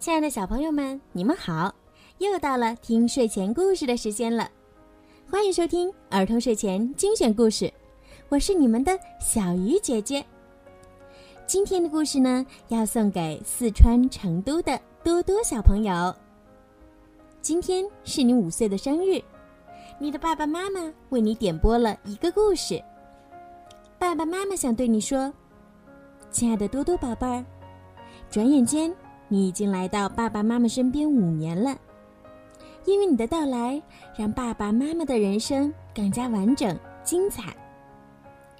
亲爱的小朋友们，你们好！又到了听睡前故事的时间了，欢迎收听儿童睡前精选故事，我是你们的小鱼姐姐。今天的故事呢，要送给四川成都的多多小朋友。今天是你五岁的生日，你的爸爸妈妈为你点播了一个故事。爸爸妈妈想对你说：“亲爱的多多宝贝儿，转眼间你已经来到爸爸妈妈身边五年了。因为你的到来，让爸爸妈妈的人生更加完整精彩。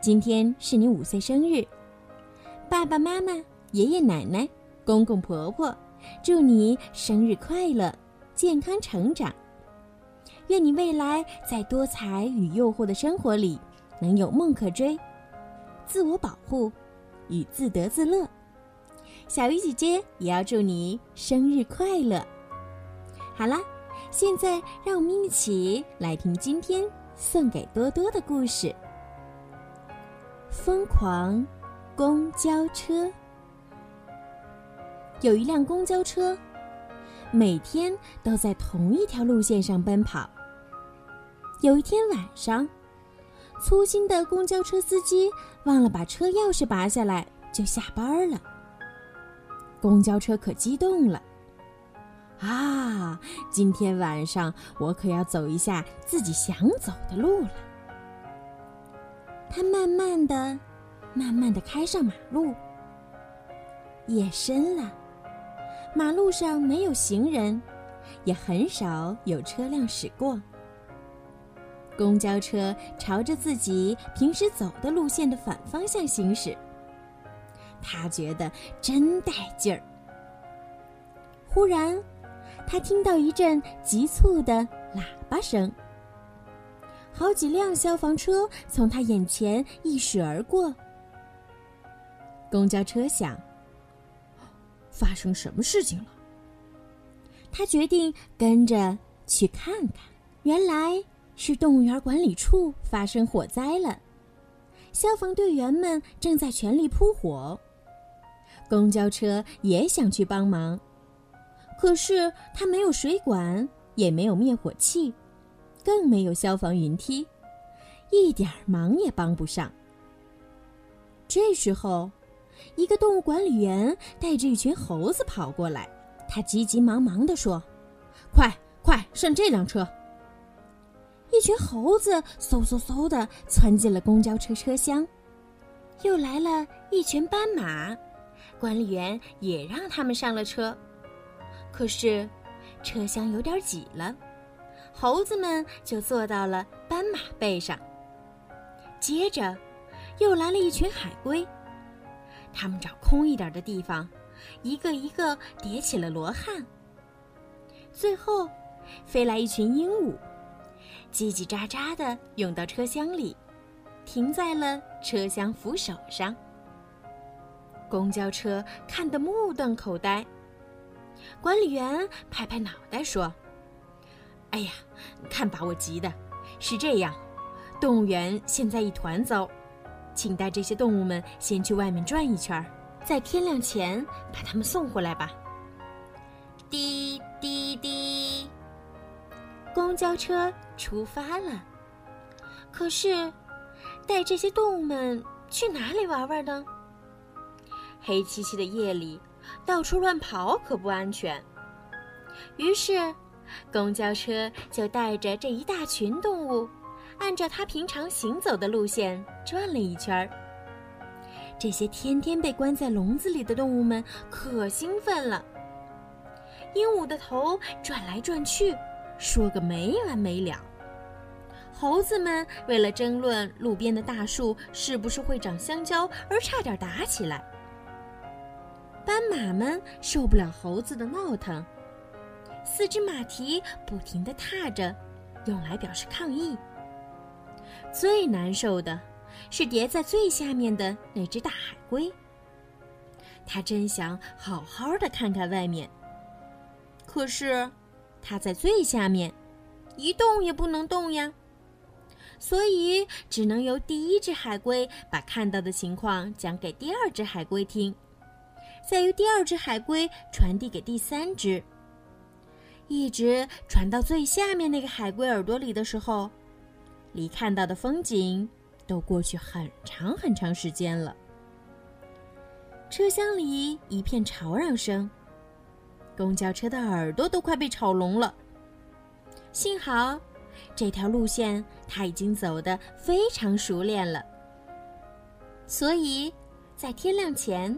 今天是你五岁生日，爸爸妈妈、爷爷奶奶、公公婆婆，祝你生日快乐！”健康成长，愿你未来在多彩与诱惑的生活里能有梦可追，自我保护与自得自乐。小鱼姐姐也要祝你生日快乐。好啦，现在让我们一起来听今天送给多多的故事：疯狂公交车。有一辆公交车。每天都在同一条路线上奔跑。有一天晚上，粗心的公交车司机忘了把车钥匙拔下来，就下班了。公交车可激动了，啊，今天晚上我可要走一下自己想走的路了。他慢慢的、慢慢的开上马路。夜深了。马路上没有行人，也很少有车辆驶过。公交车朝着自己平时走的路线的反方向行驶，他觉得真带劲儿。忽然，他听到一阵急促的喇叭声，好几辆消防车从他眼前一驶而过。公交车想。发生什么事情了？他决定跟着去看看。原来是动物园管理处发生火灾了，消防队员们正在全力扑火。公交车也想去帮忙，可是它没有水管，也没有灭火器，更没有消防云梯，一点忙也帮不上。这时候。一个动物管理员带着一群猴子跑过来，他急急忙忙地说：“快快上这辆车！”一群猴子嗖嗖嗖地窜进了公交车车厢。又来了一群斑马，管理员也让他们上了车。可是，车厢有点挤了，猴子们就坐到了斑马背上。接着，又来了一群海龟。他们找空一点的地方，一个一个叠起了罗汉。最后，飞来一群鹦鹉，叽叽喳喳的涌到车厢里，停在了车厢扶手上。公交车看得目瞪口呆。管理员拍拍脑袋说：“哎呀，看把我急的！是这样，动物园现在一团糟。”请带这些动物们先去外面转一圈，在天亮前把它们送回来吧。滴滴滴，公交车出发了。可是，带这些动物们去哪里玩玩呢？黑漆漆的夜里，到处乱跑可不安全。于是，公交车就带着这一大群动物。按照它平常行走的路线转了一圈儿，这些天天被关在笼子里的动物们可兴奋了。鹦鹉的头转来转去，说个没完没了。猴子们为了争论路边的大树是不是会长香蕉而差点打起来。斑马们受不了猴子的闹腾，四只马蹄不停地踏着，用来表示抗议。最难受的，是叠在最下面的那只大海龟。它真想好好的看看外面，可是它在最下面，一动也不能动呀。所以只能由第一只海龟把看到的情况讲给第二只海龟听，再由第二只海龟传递给第三只，一直传到最下面那个海龟耳朵里的时候，离看到的风景都过去很长很长时间了。车厢里一片吵嚷声，公交车的耳朵都快被吵聋了。幸好，这条路线他已经走得非常熟练了，所以在天亮前。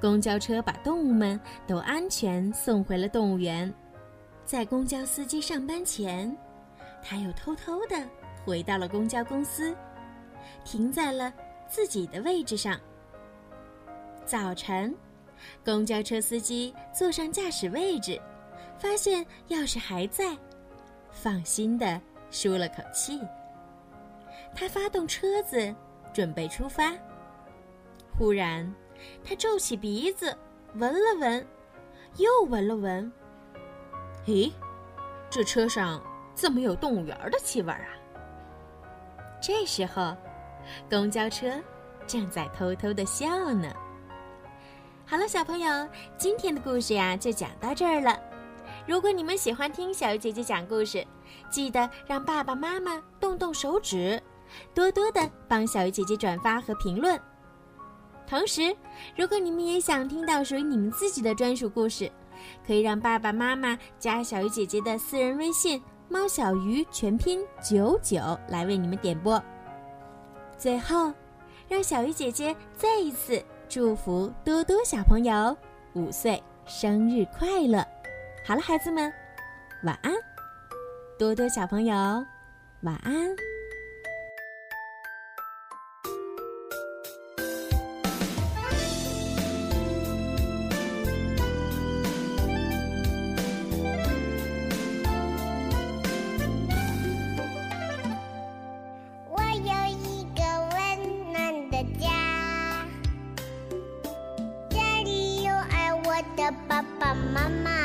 公交车把动物们都安全送回了动物园，在公交司机上班前，他又偷偷的回到了公交公司，停在了自己的位置上。早晨，公交车司机坐上驾驶位置，发现钥匙还在，放心的舒了口气。他发动车子，准备出发，忽然。他皱起鼻子，闻了闻，又闻了闻。咦，这车上怎么有动物园的气味啊？这时候，公交车正在偷偷的笑呢。好了，小朋友，今天的故事呀就讲到这儿了。如果你们喜欢听小鱼姐姐讲故事，记得让爸爸妈妈动动手指，多多的帮小鱼姐姐转发和评论。同时，如果你们也想听到属于你们自己的专属故事，可以让爸爸妈妈加小鱼姐姐的私人微信“猫小鱼”全拼九九来为你们点播。最后，让小鱼姐姐再一次祝福多多小朋友五岁生日快乐！好了，孩子们，晚安，多多小朋友，晚安。爸爸妈妈。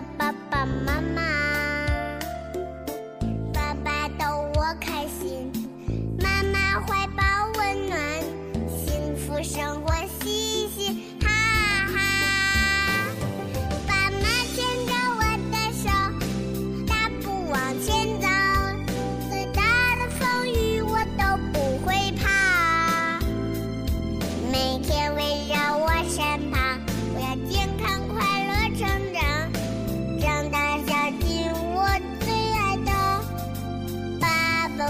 bye.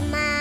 ま。